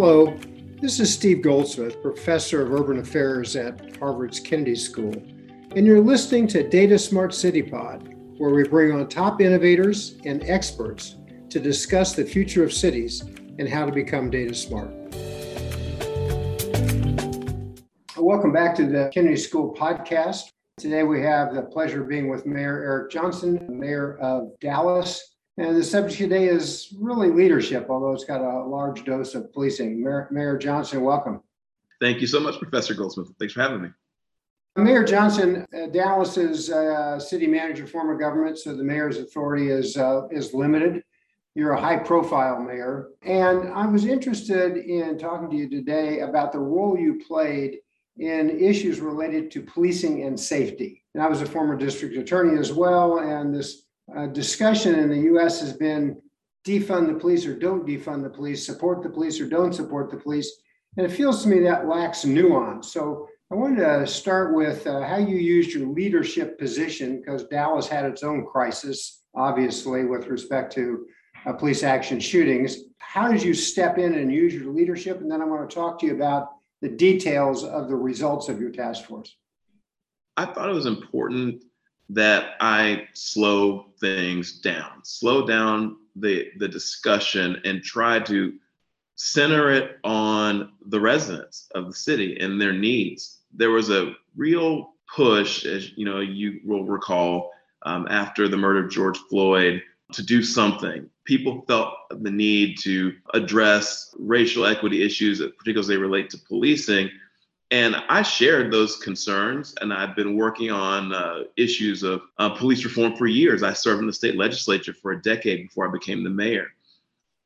Hello, this is Steve Goldsmith, professor of urban affairs at Harvard's Kennedy School, and you're listening to Data Smart City Pod, where we bring on top innovators and experts to discuss the future of cities and how to become data smart. Welcome back to the Kennedy School podcast. Today we have the pleasure of being with Mayor Eric Johnson, Mayor of Dallas, and the subject today is really leadership, although it's got a large dose of policing. Mayor, Mayor Johnson, welcome. Thank you so much, Professor Goldsmith. Thanks for having me. Mayor Johnson, uh, Dallas is uh, city manager form of government, so the mayor's authority is uh, is limited. You're a high-profile mayor, and I was interested in talking to you today about the role you played in issues related to policing and safety. And I was a former district attorney as well, and this uh, discussion in the US has been defund the police or don't defund the police, support the police or don't support the police. And it feels to me that lacks nuance. So I wanted to start with uh, how you used your leadership position because Dallas had its own crisis, obviously, with respect to uh, police action shootings. How did you step in and use your leadership? And then I want to talk to you about the details of the results of your task force. I thought it was important that I slow things down, slow down the, the discussion and try to center it on the residents of the city and their needs. There was a real push, as you know, you will recall, um, after the murder of George Floyd to do something. People felt the need to address racial equity issues, particularly as they relate to policing, and I shared those concerns, and I've been working on uh, issues of uh, police reform for years. I served in the state legislature for a decade before I became the mayor.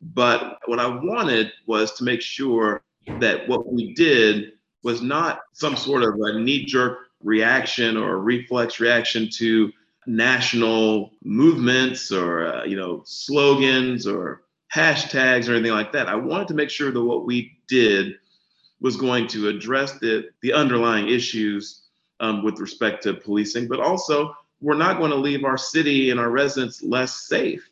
But what I wanted was to make sure that what we did was not some sort of a knee jerk reaction or a reflex reaction to national movements or uh, you know slogans or hashtags or anything like that. I wanted to make sure that what we did was going to address the, the underlying issues um, with respect to policing, but also we're not going to leave our city and our residents less safe.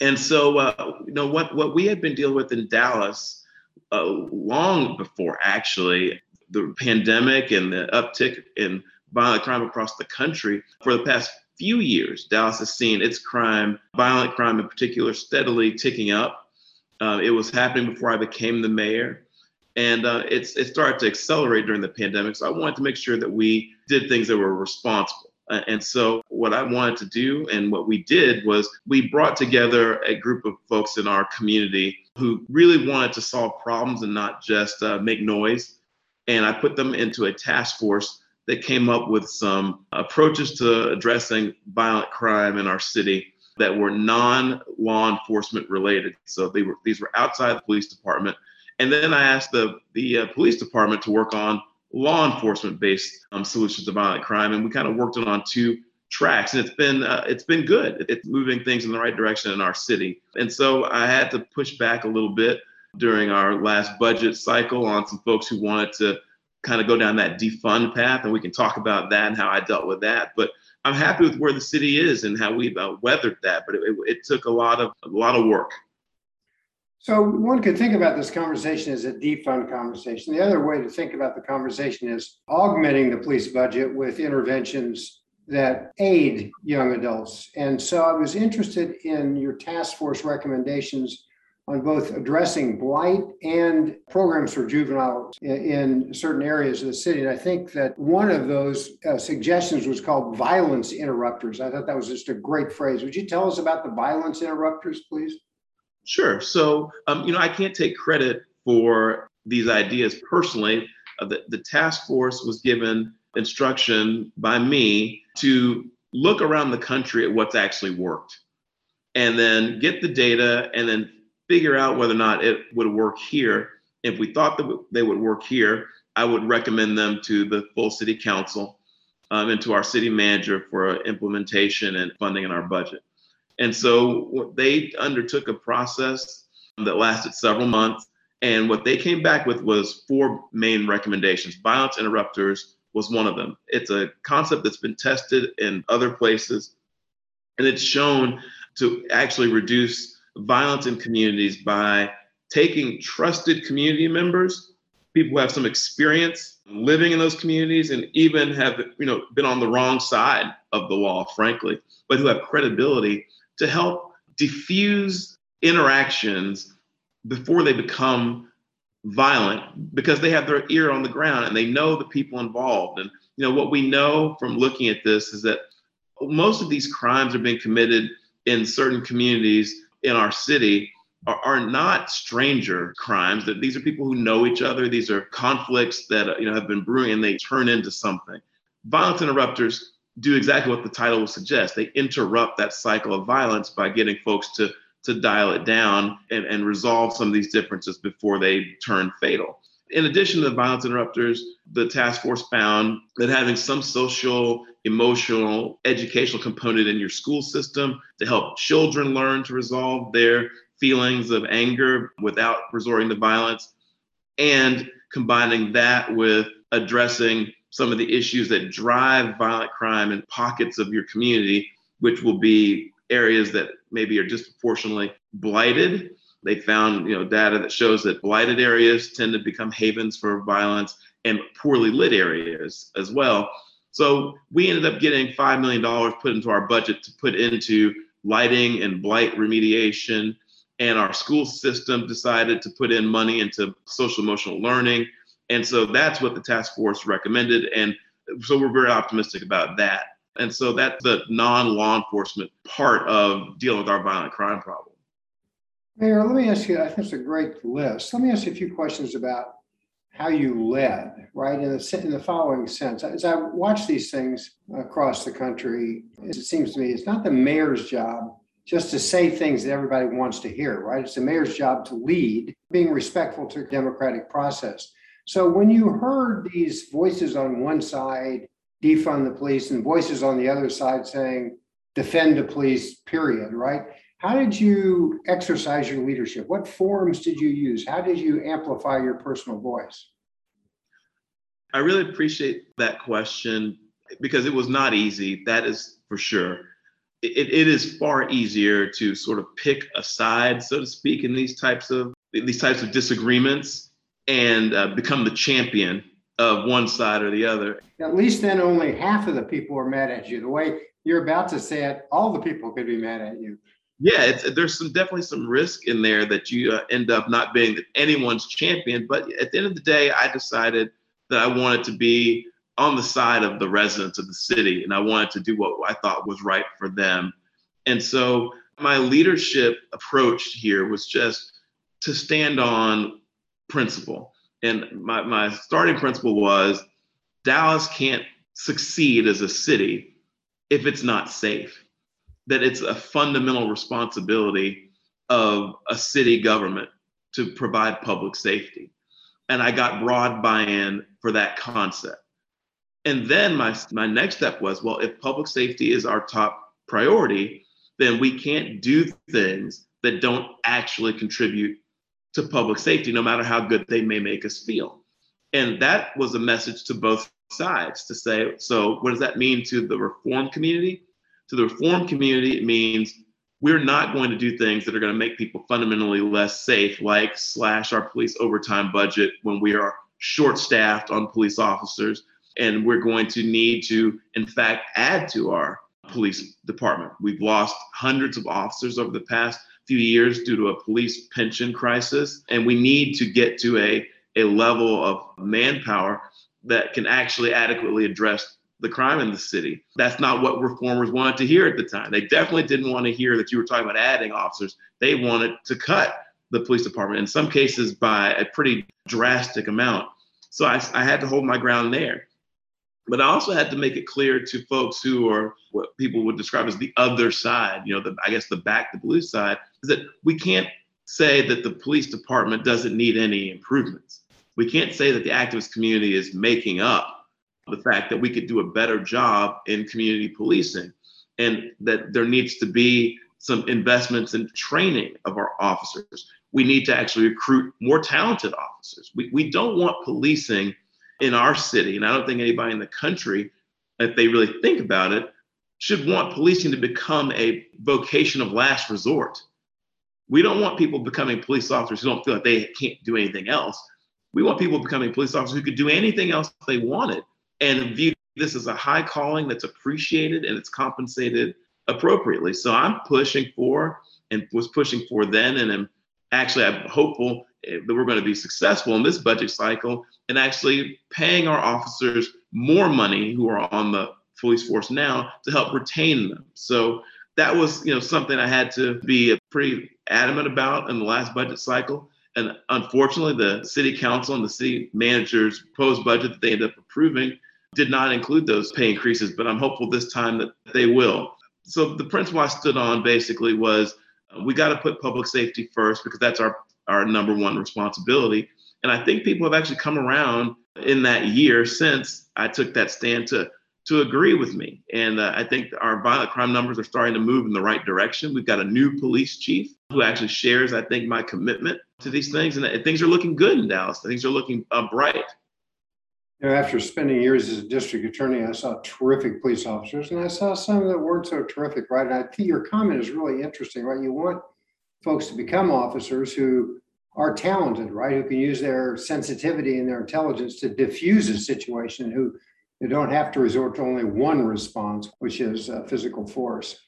And so, uh, you know, what, what we had been dealing with in Dallas uh, long before actually the pandemic and the uptick in violent crime across the country for the past few years, Dallas has seen its crime, violent crime in particular, steadily ticking up. Uh, it was happening before I became the mayor and uh, it's it started to accelerate during the pandemic. So I wanted to make sure that we did things that were responsible. And so what I wanted to do and what we did was we brought together a group of folks in our community who really wanted to solve problems and not just uh, make noise. And I put them into a task force that came up with some approaches to addressing violent crime in our city that were non-law enforcement related. So they were these were outside the police department and then I asked the, the uh, police department to work on law enforcement based um, solutions to violent crime. And we kind of worked it on two tracks. And it's been uh, it's been good. It's moving things in the right direction in our city. And so i had to push back a little bit during our last budget cycle on some folks who wanted to kind of go down that defund path. And we can talk about that and how i dealt with that. But i'm happy with where the city is and how we've uh, weathered that. But it, it, it took a lot of a lot of work so one could think about this conversation as a defund conversation. The other way to think about the conversation is augmenting the police budget with interventions that aid young adults. And so I was interested in your task force recommendations on both addressing blight and programs for juveniles in certain areas of the city. And I think that one of those uh, suggestions was called violence interrupters. I thought that was just a great phrase. Would you tell us about the violence interrupters, please? Sure. So, um, you know, I can't take credit for these ideas personally. Uh, the, the task force was given instruction by me to look around the country at what's actually worked and then get the data and then figure out whether or not it would work here. If we thought that they would work here, I would recommend them to the full city council um, and to our city manager for implementation and funding in our budget. And so they undertook a process that lasted several months. And what they came back with was four main recommendations. Violence interrupters was one of them. It's a concept that's been tested in other places, and it's shown to actually reduce violence in communities by taking trusted community members, people who have some experience living in those communities and even have you know been on the wrong side of the law, frankly, but who have credibility to help diffuse interactions before they become violent because they have their ear on the ground and they know the people involved. And you know what we know from looking at this is that most of these crimes are being committed in certain communities in our city are, are not stranger crimes that these are people who know each other these are conflicts that you know have been brewing and they turn into something violence interrupters do exactly what the title would suggest. They interrupt that cycle of violence by getting folks to to dial it down and, and resolve some of these differences before they turn fatal. In addition to the violence interrupters, the task force found that having some social, emotional, educational component in your school system to help children learn to resolve their feelings of anger without resorting to violence, and combining that with addressing some of the issues that drive violent crime in pockets of your community, which will be areas that maybe are disproportionately blighted they found you know data that shows that blighted areas tend to become havens for violence and poorly lit areas as well. So we ended up getting $5 million put into our budget to put into lighting and blight remediation. And our school system decided to put in money into social emotional learning. And so that's what the task force recommended. And so we're very optimistic about that. And so that's the non law enforcement part of dealing with our violent crime problem. Mayor, let me ask you, I think it's a great list. Let me ask you a few questions about how you led, right? In the, in the following sense, as I watch these things across the country, it seems to me it's not the mayor's job just to say things that everybody wants to hear, right? It's the mayor's job to lead, being respectful to democratic process. So when you heard these voices on one side defund the police and voices on the other side saying defend the police, period, right? How did you exercise your leadership? What forms did you use? How did you amplify your personal voice? I really appreciate that question because it was not easy. That is for sure. It, it is far easier to sort of pick a side, so to speak, in these types of these types of disagreements and uh, become the champion of one side or the other. At least then, only half of the people are mad at you. The way you're about to say it, all the people could be mad at you yeah, it's, there's some definitely some risk in there that you uh, end up not being anyone's champion. But at the end of the day, I decided that I wanted to be on the side of the residents of the city, and I wanted to do what I thought was right for them. And so my leadership approach here was just to stand on principle. And my, my starting principle was Dallas can't succeed as a city if it's not safe that it's a fundamental responsibility of a city government to provide public safety. And I got broad buy in for that concept. And then my, my next step was well, if public safety is our top priority, then we can't do things that don't actually contribute to public safety, no matter how good they may make us feel. And that was a message to both sides to say, so what does that mean to the reform community? To the reform community, it means we're not going to do things that are going to make people fundamentally less safe, like slash our police overtime budget when we are short staffed on police officers. And we're going to need to, in fact, add to our police department. We've lost hundreds of officers over the past few years due to a police pension crisis. And we need to get to a, a level of manpower that can actually adequately address the crime in the city. That's not what reformers wanted to hear at the time. They definitely didn't want to hear that you were talking about adding officers. They wanted to cut the police department, in some cases by a pretty drastic amount. So I, I had to hold my ground there. But I also had to make it clear to folks who are what people would describe as the other side, you know, the, I guess the back, the blue side, is that we can't say that the police department doesn't need any improvements. We can't say that the activist community is making up the fact that we could do a better job in community policing and that there needs to be some investments in training of our officers. We need to actually recruit more talented officers. We, we don't want policing in our city, and I don't think anybody in the country, if they really think about it, should want policing to become a vocation of last resort. We don't want people becoming police officers who don't feel like they can't do anything else. We want people becoming police officers who could do anything else they wanted and view this as a high calling that's appreciated and it's compensated appropriately. So I'm pushing for and was pushing for then and am actually I'm hopeful that we're going to be successful in this budget cycle and actually paying our officers more money who are on the police force now to help retain them. So that was, you know, something I had to be pretty adamant about in the last budget cycle. And unfortunately, the city council and the city manager's proposed budget that they ended up approving did not include those pay increases, but I'm hopeful this time that they will. So the principle I stood on basically was uh, we got to put public safety first because that's our our number one responsibility. And I think people have actually come around in that year since I took that stand to to agree with me. And uh, I think our violent crime numbers are starting to move in the right direction. We've got a new police chief who actually shares, I think, my commitment to these things, and uh, things are looking good in Dallas. Things are looking uh, bright. You know, after spending years as a district attorney, I saw terrific police officers, and I saw some that weren't so terrific, right? And I think your comment is really interesting, right? You want folks to become officers who are talented, right? Who can use their sensitivity and their intelligence to diffuse a situation, who they don't have to resort to only one response, which is uh, physical force.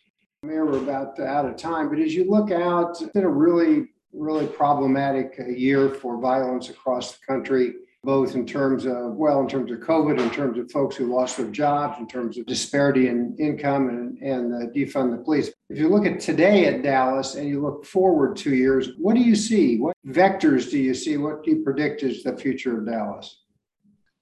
Mayor, we're about out of time, but as you look out, it's been a really, really problematic uh, year for violence across the country both in terms of, well, in terms of COVID, in terms of folks who lost their jobs, in terms of disparity in income and, and defund the police. If you look at today at Dallas and you look forward two years, what do you see? What vectors do you see? What do you predict is the future of Dallas?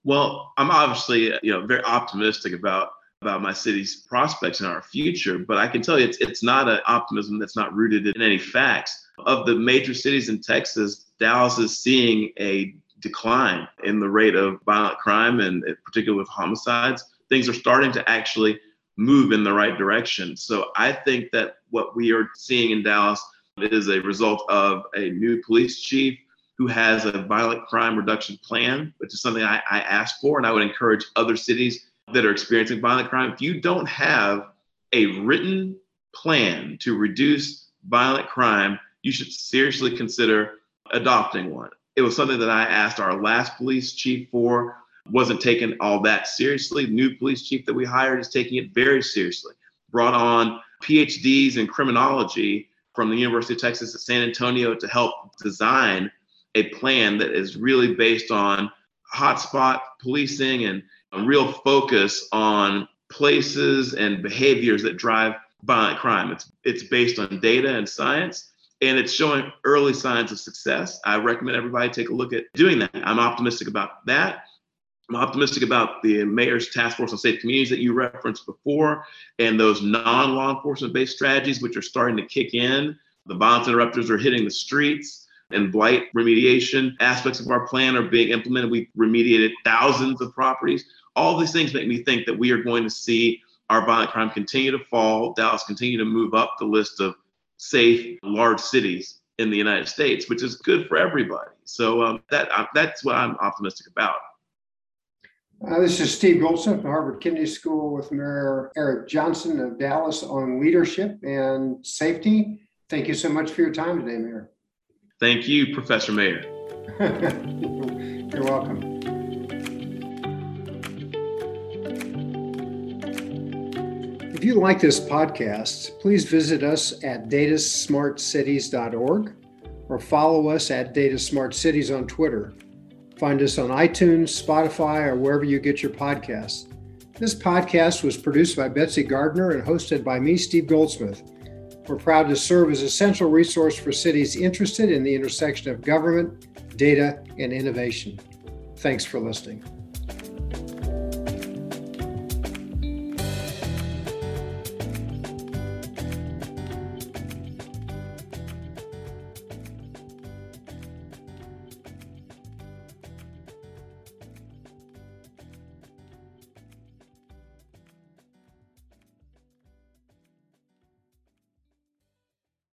Well, I'm obviously, you know, very optimistic about about my city's prospects and our future, but I can tell you it's it's not an optimism that's not rooted in any facts. Of the major cities in Texas, Dallas is seeing a decline in the rate of violent crime and particularly with homicides. Things are starting to actually move in the right direction. So I think that what we are seeing in Dallas is a result of a new police chief who has a violent crime reduction plan, which is something I, I asked for. And I would encourage other cities that are experiencing violent crime. If you don't have a written plan to reduce violent crime, you should seriously consider adopting one. It was something that I asked our last police chief for, wasn't taken all that seriously. New police chief that we hired is taking it very seriously. Brought on PhDs in criminology from the University of Texas at San Antonio to help design a plan that is really based on hotspot policing and a real focus on places and behaviors that drive violent crime. It's it's based on data and science and it's showing early signs of success. I recommend everybody take a look at doing that. I'm optimistic about that. I'm optimistic about the mayor's task force on safe communities that you referenced before and those non law enforcement based strategies, which are starting to kick in. The violence interrupters are hitting the streets and blight remediation aspects of our plan are being implemented. We've remediated thousands of properties. All these things make me think that we are going to see our violent crime continue to fall, Dallas continue to move up the list of safe, large cities in the United States, which is good for everybody. So um, that uh, that's what I'm optimistic about. Uh, this is Steve Goldsmith from Harvard Kennedy School with Mayor Eric Johnson of Dallas on leadership and safety. Thank you so much for your time today, Mayor. Thank you, Professor Mayor. You're welcome. If you like this podcast, please visit us at datasmartcities.org or follow us at datasmartcities on Twitter. Find us on iTunes, Spotify, or wherever you get your podcasts. This podcast was produced by Betsy Gardner and hosted by me, Steve Goldsmith. We're proud to serve as a central resource for cities interested in the intersection of government, data, and innovation. Thanks for listening.